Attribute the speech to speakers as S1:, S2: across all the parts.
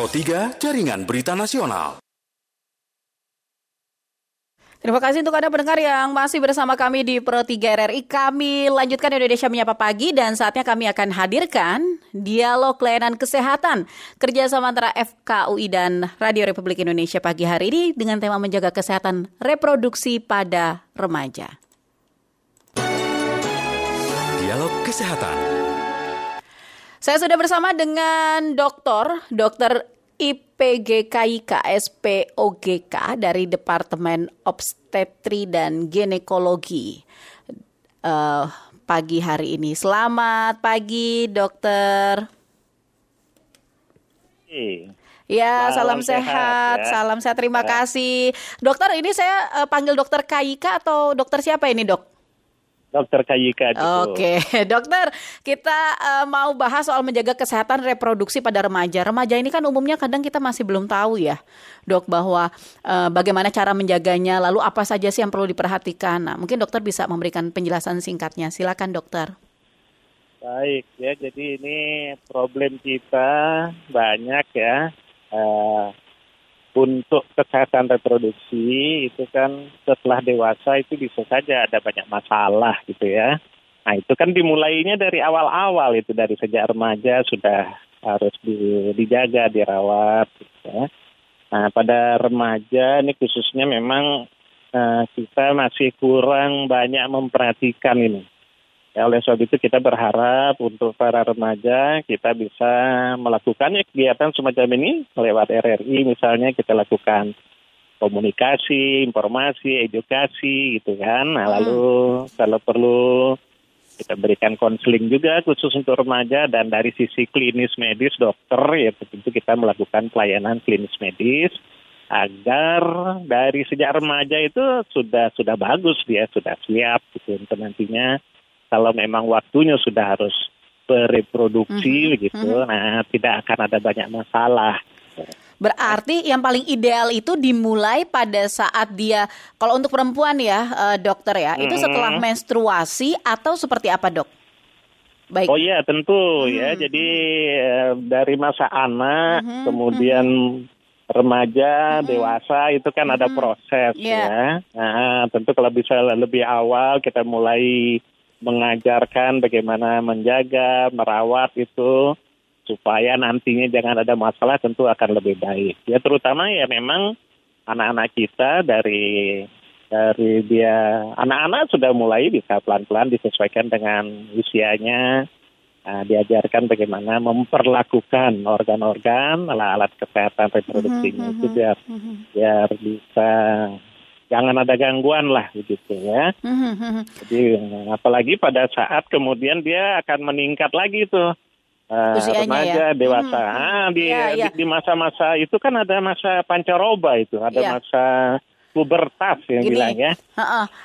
S1: Pro 3 Jaringan Berita Nasional.
S2: Terima kasih untuk Anda pendengar yang masih bersama kami di Pro 3 RRI. Kami lanjutkan Indonesia Menyapa Pagi dan saatnya kami akan hadirkan dialog layanan kesehatan kerjasama antara FKUI dan Radio Republik Indonesia pagi hari ini dengan tema menjaga kesehatan reproduksi pada remaja.
S1: Dialog Kesehatan.
S2: Saya sudah bersama dengan dokter, dokter IPGKIK SPOGK dari Departemen Obstetri dan Ginekologi uh, pagi hari ini. Selamat pagi, dokter. Ya, salam, salam sehat, sehat ya. salam sehat. Terima ya. kasih, dokter. Ini saya uh, panggil dokter KIK atau dokter siapa ini, dok?
S3: Dokter Kayika.
S2: Oke, dokter, kita uh, mau bahas soal menjaga kesehatan reproduksi pada remaja. Remaja ini kan umumnya kadang kita masih belum tahu ya, dok, bahwa uh, bagaimana cara menjaganya, lalu apa saja sih yang perlu diperhatikan. Nah, mungkin dokter bisa memberikan penjelasan singkatnya. Silakan, dokter.
S3: Baik, ya. Jadi ini problem kita banyak ya. Uh, untuk kesehatan reproduksi itu kan setelah dewasa itu bisa saja ada banyak masalah gitu ya. Nah itu kan dimulainya dari awal-awal itu dari sejak remaja sudah harus di, dijaga, dirawat. Gitu ya. Nah pada remaja ini khususnya memang uh, kita masih kurang banyak memperhatikan ini oleh sebab itu kita berharap untuk para remaja kita bisa melakukan kegiatan semacam ini lewat RRI misalnya kita lakukan komunikasi, informasi, edukasi gitu kan. Nah, hmm. lalu kalau perlu kita berikan konseling juga khusus untuk remaja dan dari sisi klinis medis dokter ya tentu kita melakukan pelayanan klinis medis agar dari sejak remaja itu sudah sudah bagus dia sudah siap gitu untuk nantinya kalau memang waktunya sudah harus bereproduksi mm-hmm. gitu, mm-hmm. nah tidak akan ada banyak masalah.
S2: Berarti yang paling ideal itu dimulai pada saat dia, kalau untuk perempuan ya uh, dokter ya, mm-hmm. itu setelah menstruasi atau seperti apa dok?
S3: Baik. Oh iya tentu hmm. ya. Jadi uh, dari masa anak, hmm. kemudian hmm. remaja, hmm. dewasa itu kan hmm. ada proses yeah. ya. Nah tentu kalau bisa lebih awal kita mulai mengajarkan bagaimana menjaga, merawat itu supaya nantinya jangan ada masalah tentu akan lebih baik. Ya terutama ya memang anak-anak kita dari dari dia anak-anak sudah mulai bisa pelan-pelan disesuaikan dengan usianya Nah, diajarkan bagaimana memperlakukan organ-organ alat-alat kesehatan reproduksinya mm -hmm, itu biar mm -hmm. biar bisa jangan ada gangguan lah begitu ya. Mm-hmm. Jadi apalagi pada saat kemudian dia akan meningkat lagi tuh. Uh, remaja, ya? dewasa. Hmm. Ah, di, ya, ya. di masa-masa itu kan ada masa pancaroba itu, ada ya. masa pubertas yang Gini, bilang ya.
S2: Uh,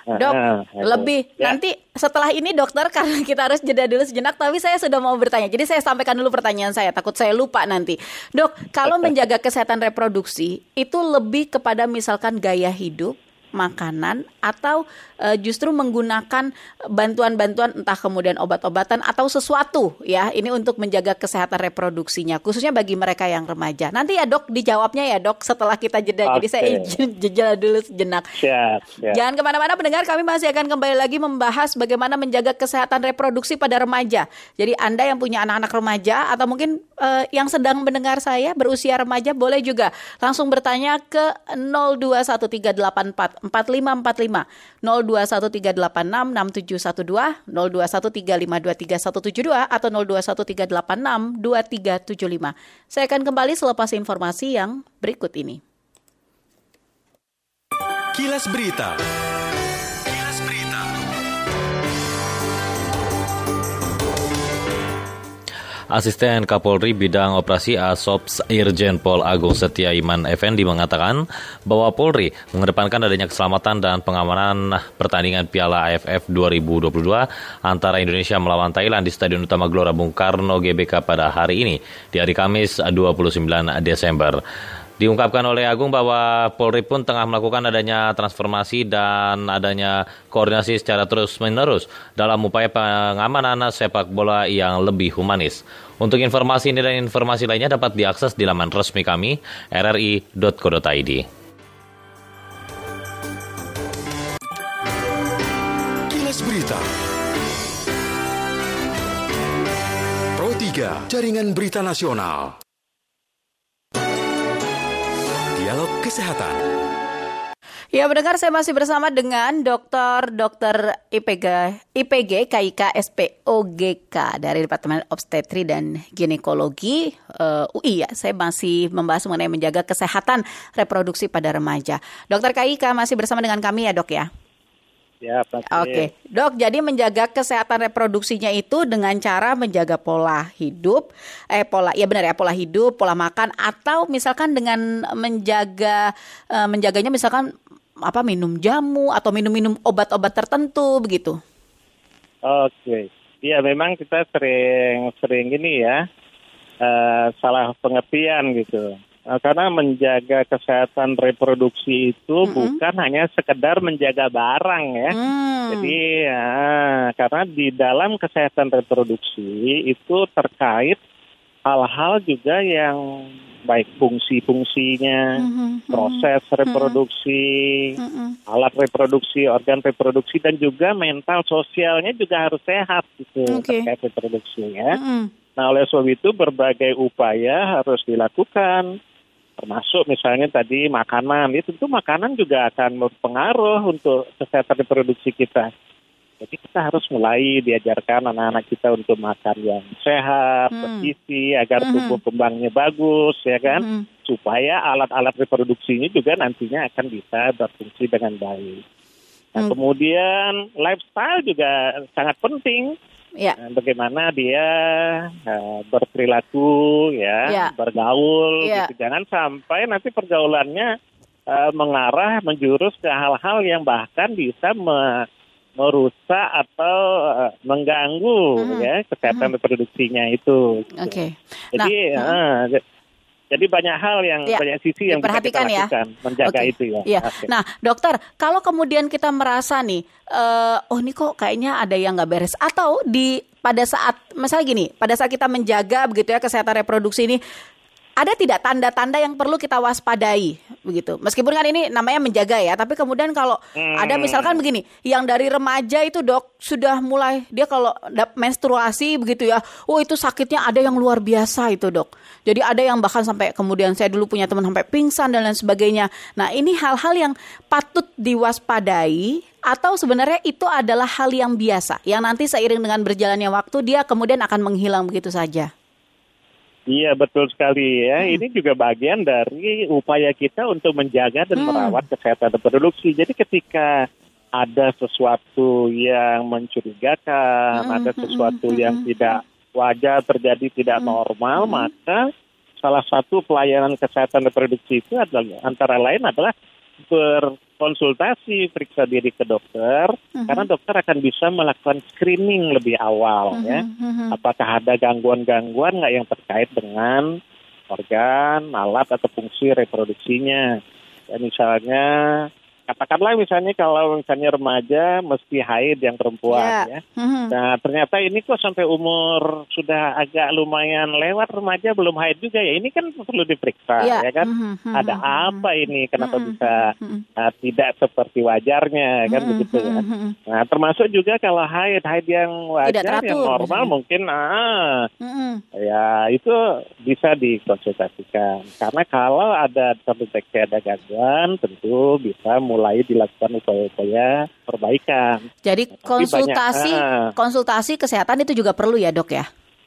S2: uh, dok, uh, lebih ya. nanti setelah ini dokter karena kita harus jeda dulu sejenak, tapi saya sudah mau bertanya. Jadi saya sampaikan dulu pertanyaan saya, takut saya lupa nanti. Dok, kalau menjaga kesehatan reproduksi itu lebih kepada misalkan gaya hidup, makanan atau uh, justru menggunakan bantuan-bantuan entah kemudian obat-obatan atau sesuatu ya ini untuk menjaga kesehatan reproduksinya khususnya bagi mereka yang remaja. Nanti ya dok dijawabnya ya dok setelah kita jeda. Okay. Jadi saya izin jeda dulu sejenak. Siap, siap. Jangan ke mana-mana pendengar kami masih akan kembali lagi membahas bagaimana menjaga kesehatan reproduksi pada remaja. Jadi anda yang punya anak-anak remaja atau mungkin uh, yang sedang mendengar saya berusia remaja boleh juga langsung bertanya ke 021384 4545 0213866712 0213523172 atau 0213862375. Saya akan kembali selepas informasi yang berikut ini.
S1: Kilas Berita.
S4: Asisten Kapolri Bidang Operasi Asops Irjen Pol Agung Setia Iman Effendi mengatakan bahwa Polri mengedepankan adanya keselamatan dan pengamanan pertandingan Piala AFF 2022 antara Indonesia melawan Thailand di Stadion Utama Gelora Bung Karno GBK pada hari ini di hari Kamis 29 Desember. Diungkapkan oleh Agung bahwa Polri pun tengah melakukan adanya transformasi dan adanya koordinasi secara terus-menerus dalam upaya pengamanan sepak bola yang lebih humanis. Untuk informasi ini dan informasi lainnya dapat diakses di laman resmi kami rri.co.id.
S1: Berita Pro 3 Jaringan Berita Nasional Dialog Kesehatan.
S2: Ya, mendengar saya masih bersama dengan Dr. Dr. IPG, IPG KIK SPOGK dari Departemen Obstetri dan Ginekologi uh, eh, UI ya. Saya masih membahas mengenai menjaga kesehatan reproduksi pada remaja. Dr. KIK masih bersama dengan kami ya, Dok ya.
S3: Ya, Oke,
S2: okay. dok. Jadi menjaga kesehatan reproduksinya itu dengan cara menjaga pola hidup, eh pola, ya benar ya pola hidup, pola makan, atau misalkan dengan menjaga uh, menjaganya misalkan apa minum jamu atau minum-minum obat-obat tertentu begitu.
S3: Oke, iya memang kita sering sering ini ya uh, salah pengertian gitu. Eh, karena menjaga kesehatan reproduksi itu mm -hmm. bukan hanya sekedar menjaga barang ya. Mm. Jadi ya, karena di dalam kesehatan reproduksi itu terkait hal-hal juga yang baik fungsi-fungsinya, mm -hmm. proses reproduksi, mm -hmm. alat reproduksi, organ reproduksi dan juga mental sosialnya juga harus sehat gitu okay. terkait reproduksi ya. Mm -hmm. Nah oleh sebab itu berbagai upaya harus dilakukan termasuk misalnya tadi makanan itu tentu makanan juga akan berpengaruh untuk kesehatan reproduksi kita jadi kita harus mulai diajarkan anak-anak kita untuk makan yang sehat, hmm. bergizi, agar hmm. tubuh kembangnya bagus, ya kan? Hmm. Supaya alat-alat reproduksinya juga nantinya akan bisa berfungsi dengan baik. Nah, hmm. kemudian lifestyle juga sangat penting ya. bagaimana dia uh, berperilaku ya, ya. bergaul ya. gitu. Jangan sampai nanti pergaulannya uh, mengarah menjurus ke hal-hal yang bahkan bisa me merusak atau uh, mengganggu hmm. ya kesehatan hmm. reproduksinya itu.
S2: Oke. Okay.
S3: Jadi nah, uh, jadi banyak hal yang ya, banyak sisi yang
S2: perhatikan
S3: bisa kita ya. menjaga
S2: okay.
S3: itu ya.
S2: ya. Okay. Nah, dokter, kalau kemudian kita merasa nih, uh, oh ini kok kayaknya ada yang nggak beres, atau di pada saat misalnya gini, pada saat kita menjaga begitu ya kesehatan reproduksi ini ada tidak tanda-tanda yang perlu kita waspadai begitu meskipun kan ini namanya menjaga ya tapi kemudian kalau hmm. ada misalkan begini yang dari remaja itu dok sudah mulai dia kalau menstruasi begitu ya oh itu sakitnya ada yang luar biasa itu dok jadi ada yang bahkan sampai kemudian saya dulu punya teman sampai pingsan dan lain sebagainya nah ini hal-hal yang patut diwaspadai atau sebenarnya itu adalah hal yang biasa yang nanti seiring dengan berjalannya waktu dia kemudian akan menghilang begitu saja
S3: Iya betul sekali ya. Hmm. Ini juga bagian dari upaya kita untuk menjaga dan hmm. merawat kesehatan reproduksi. Jadi ketika ada sesuatu yang mencurigakan, hmm. ada sesuatu hmm. yang tidak wajar terjadi tidak hmm. normal, hmm. maka salah satu pelayanan kesehatan reproduksi itu adalah antara lain adalah berkonsultasi periksa diri ke dokter uh-huh. karena dokter akan bisa melakukan screening lebih awal uh-huh. ya uh-huh. apakah ada gangguan-gangguan nggak yang terkait dengan organ alat atau fungsi reproduksinya ya misalnya katakanlah misalnya kalau misalnya remaja mesti haid yang perempuan yeah. ya. Mm-hmm. Nah ternyata ini kok sampai umur sudah agak lumayan lewat remaja belum haid juga ya. Ini kan perlu diperiksa yeah. ya kan. Mm-hmm. Ada apa ini? Kenapa mm-hmm. bisa uh, tidak seperti wajarnya kan mm-hmm. begitu ya. Nah termasuk juga kalau haid haid yang wajar yang normal mm-hmm. mungkin ah mm-hmm. ya itu bisa dikonsultasikan. Karena kalau ada terdeteksi ada gangguan tentu bisa mulai dilakukan upaya-upaya perbaikan.
S2: Jadi konsultasi banyak, uh, konsultasi kesehatan itu juga perlu ya dok ya?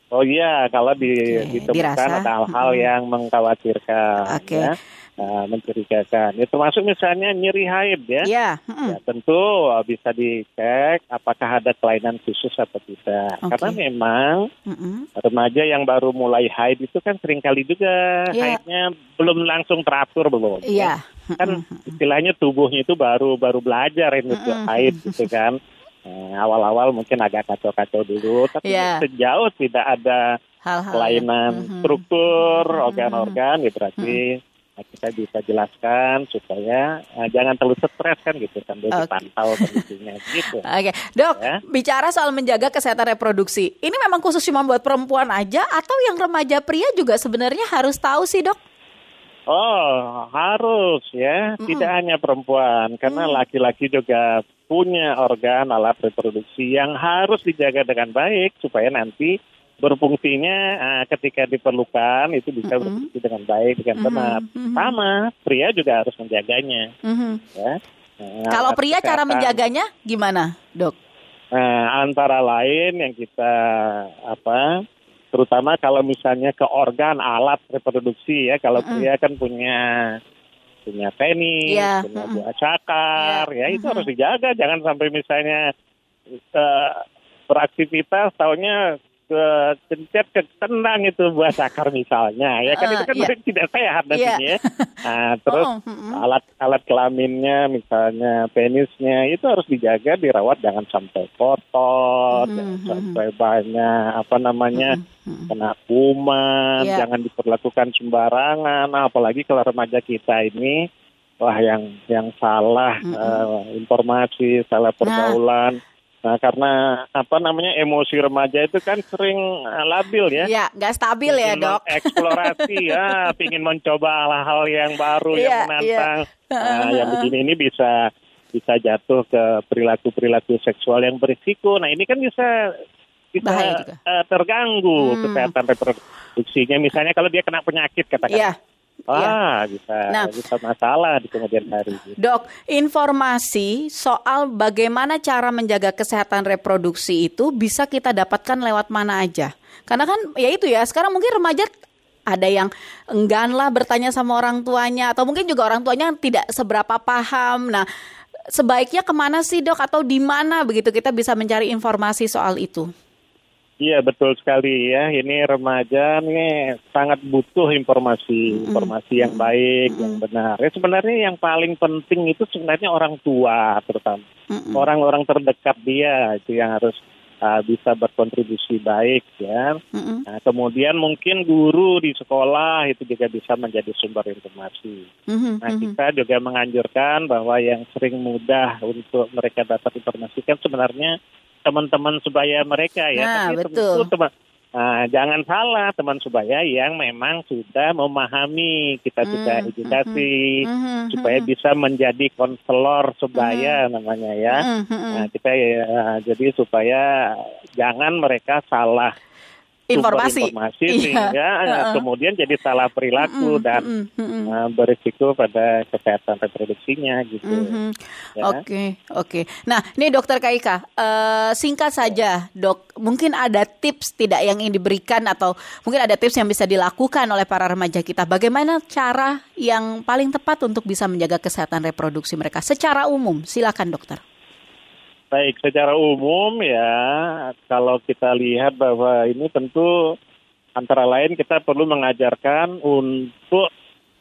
S3: Oh iya, kalau di, okay, ditemukan dirasa. ada hal-hal hmm. yang mengkhawatirkan. Oke. Ya uh, mencurigakan. Itu masuk misalnya nyeri haid ya.
S2: Yeah.
S3: Mm. ya tentu bisa dicek apakah ada kelainan khusus atau tidak. Okay. Karena memang mm-hmm. remaja yang baru mulai haid itu kan sering kali juga yeah. haidnya belum langsung teratur belum.
S2: Iya.
S3: Yeah. Kan istilahnya tubuhnya itu baru baru belajar ini mm-hmm. haid gitu kan. Eh, awal-awal mungkin agak kacau-kacau dulu, tapi yeah. sejauh tidak ada Hal-hal kelainan mm-hmm. struktur organ-organ, ya berarti Nah, kita bisa jelaskan supaya uh, jangan terlalu stres kan gitu sambil okay. dipantau kondisinya gitu.
S2: Oke, okay. dok, ya? bicara soal menjaga kesehatan reproduksi, ini memang khusus cuma buat perempuan aja atau yang remaja pria juga sebenarnya harus tahu sih dok?
S3: Oh, harus ya, mm -mm. tidak hanya perempuan, karena mm. laki-laki juga punya organ alat reproduksi yang harus dijaga dengan baik supaya nanti berfungsinya uh, ketika diperlukan itu bisa mm -hmm. berfungsi dengan baik dengan benar. Mm -hmm. Sama pria juga harus menjaganya. Mm -hmm.
S2: ya. Nah, Kalau pria cara menjaganya gimana, dok?
S3: Nah, antara lain yang kita apa, terutama kalau misalnya ke organ alat reproduksi ya, kalau mm -hmm. pria kan punya punya penis, yeah. punya mm -hmm. buah cakar, yeah. ya itu mm -hmm. harus dijaga, jangan sampai misalnya uh, beraktivitas tahunya ke kencet ke tendang itu buah cakar misalnya ya kan uh, itu kan yeah. tidak sehat nantinya yeah. ya. Nah, terus oh, alat alat kelaminnya misalnya penisnya itu harus dijaga dirawat jangan sampai kotor, mm -hmm. jangan sampai banyak apa namanya mm -hmm. kena kuman, yeah. jangan diperlakukan sembarangan. Nah, apalagi kalau remaja kita ini wah yang yang salah mm -hmm. uh, informasi, salah pergaulan. Nah Nah, karena apa namanya emosi remaja itu kan sering eh, labil ya.
S2: Iya, nggak stabil ya, dok.
S3: Eksplorasi ya, ingin mencoba hal-hal yang baru, yang iya, menantang. Iya. Nah, yang begini ini bisa bisa jatuh ke perilaku-perilaku seksual yang berisiko. Nah, ini kan bisa bisa uh, terganggu hmm. kesehatan reproduksinya. Misalnya kalau dia kena penyakit katakan. Iya. Wah, ya. bisa nah, bisa masalah di kemudian hari.
S2: Dok, informasi soal bagaimana cara menjaga kesehatan reproduksi itu bisa kita dapatkan lewat mana aja? Karena kan ya itu ya, sekarang mungkin remaja ada yang enggan lah bertanya sama orang tuanya atau mungkin juga orang tuanya tidak seberapa paham. Nah, sebaiknya ke mana sih dok atau di mana begitu kita bisa mencari informasi soal itu?
S3: Iya betul sekali ya. Ini remaja nih sangat butuh informasi, informasi yang baik, yang benar. Ya sebenarnya yang paling penting itu sebenarnya orang tua terutama orang-orang terdekat dia itu yang harus uh, bisa berkontribusi baik ya. Nah, kemudian mungkin guru di sekolah itu juga bisa menjadi sumber informasi. Nah kita juga menganjurkan bahwa yang sering mudah untuk mereka dapat informasi kan sebenarnya teman-teman sebaya mereka ya.
S2: Nah, Tapi betul.
S3: teman Nah, jangan salah teman sebaya yang memang sudah memahami kita hmm, juga edukasi hmm, hmm, hmm, supaya bisa menjadi konselor sebaya hmm, namanya ya. Hmm, hmm, nah, kita ya jadi supaya jangan mereka salah
S2: informasi,
S3: informasi iya. sehingga uh, kemudian jadi salah perilaku uh, dan uh, uh, uh, berisiko pada kesehatan reproduksinya gitu.
S2: Oke, uh, ya. oke. Okay, okay. Nah, ini dokter Kaika, uh, singkat saja, dok, mungkin ada tips tidak yang ingin diberikan atau mungkin ada tips yang bisa dilakukan oleh para remaja kita. Bagaimana cara yang paling tepat untuk bisa menjaga kesehatan reproduksi mereka secara umum? Silakan, dokter.
S3: Baik, secara umum ya, kalau kita lihat bahwa ini tentu antara lain kita perlu mengajarkan untuk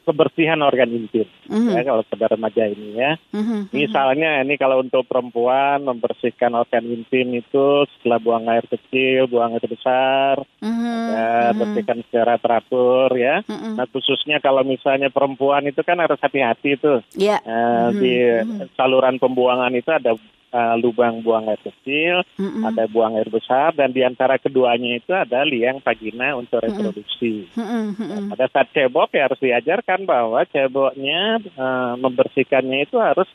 S3: kebersihan organ intim mm-hmm. ya kalau pada remaja ini ya. Mm-hmm. Misalnya ini kalau untuk perempuan membersihkan organ intim itu setelah buang air kecil, buang air besar, mm-hmm. ya mm-hmm. bersihkan secara teratur ya. Mm-hmm. Nah khususnya kalau misalnya perempuan itu kan harus hati-hati tuh. Yeah. Uh, mm-hmm. Di saluran pembuangan itu ada uh, lubang buang air kecil, mm-hmm. ada buang air besar, dan di antara keduanya itu ada liang vagina untuk reproduksi. Mm-hmm. pada saat cebok ya harus diajarkan bahwa ceboknya uh, membersihkannya itu harus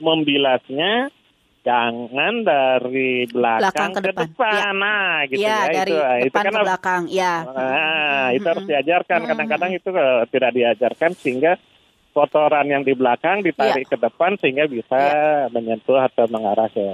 S3: membilasnya jangan dari belakang, belakang ke, depan. ke depan. Ya. Nah, gitu ya.
S2: ya dari
S3: itu.
S2: depan
S3: itu kan
S2: ke belakang. Ya.
S3: Nah, mm-hmm. itu harus diajarkan. Kadang-kadang itu uh, tidak diajarkan sehingga kotoran yang di belakang ditarik ya. ke depan sehingga bisa ya. menyentuh atau mengarah ke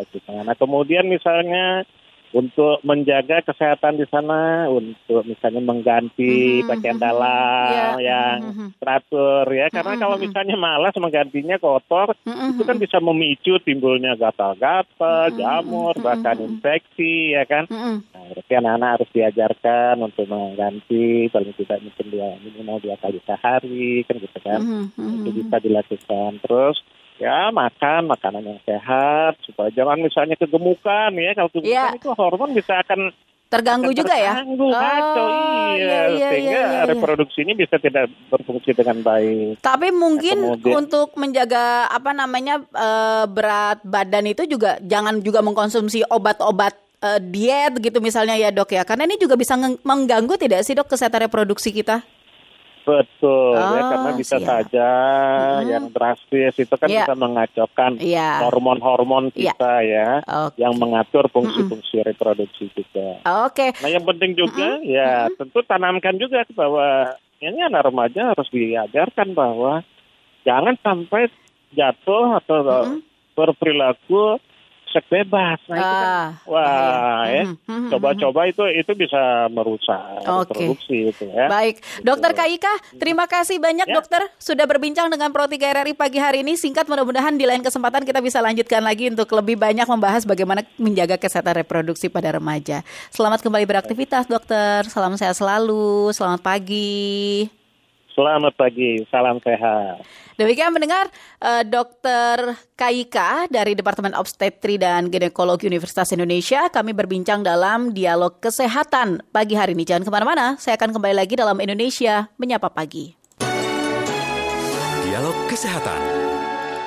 S3: kaki tangan. Nah kemudian misalnya untuk menjaga kesehatan di sana, untuk misalnya mengganti mm-hmm. pakaian dalam yeah. yang mm-hmm. teratur ya, karena mm-hmm. kalau misalnya malas menggantinya kotor, mm-hmm. itu kan bisa memicu timbulnya gatal-gatal, mm-hmm. jamur, bahkan mm-hmm. infeksi ya kan. Mm-hmm. Nah, berarti anak-anak harus diajarkan untuk mengganti, paling tidak mungkin dia minimal dua kali sehari kan gitu kan, mm-hmm. itu bisa dilakukan terus ya makan makanan yang sehat supaya jangan misalnya kegemukan ya kalau kegemukan yeah. itu hormon bisa akan
S2: terganggu juga ya?
S3: Terganggu, kacau,
S2: Oh,
S3: iya.
S2: iya, iya,
S3: Sehingga
S2: iya, iya.
S3: reproduksi ini bisa tidak berfungsi dengan baik.
S2: Tapi mungkin
S3: Kemudian-
S2: untuk menjaga apa namanya eh, berat badan itu juga jangan juga mengkonsumsi obat-obat eh, diet gitu misalnya ya dok ya, karena ini juga bisa mengganggu tidak sih dok kesehatan reproduksi kita?
S3: Betul, ya,
S2: Oh,
S3: karena bisa
S2: siap.
S3: saja yang drastis itu kan
S2: Iya.
S3: bisa mengacaukan
S2: Iya.
S3: hormon-hormon
S2: Iya.
S3: kita ya,
S2: Oke.
S3: yang mengatur fungsi-fungsi reproduksi kita.
S2: Oke,
S3: Nah yang penting juga ya tentu tanamkan juga bahwa ini anak remaja harus diajarkan bahwa jangan sampai jatuh atau berperilaku seks bebas. Nah, itu kan,
S2: Ah,
S3: wah
S2: bahaya.
S3: ya,
S2: Mhm, mhm,
S3: coba-coba itu itu bisa merusak
S2: Oke.
S3: reproduksi itu ya.
S2: Baik, Dokter Kaika, terima kasih banyak
S3: Ya.
S2: dokter sudah berbincang dengan Pro 3 RRI pagi hari ini. Singkat mudah-mudahan di lain kesempatan kita bisa lanjutkan lagi untuk lebih banyak membahas bagaimana menjaga kesehatan reproduksi pada remaja. Selamat kembali beraktivitas dokter, salam sehat selalu, selamat pagi.
S3: Selamat pagi, salam sehat.
S2: Demikian mendengar eh, Dokter Kaika dari Departemen Obstetri dan Ginekologi Universitas Indonesia. Kami berbincang dalam dialog kesehatan pagi hari ini. Jangan ke mana-mana, saya akan kembali lagi dalam Indonesia Menyapa Pagi.
S1: Dialog Kesehatan.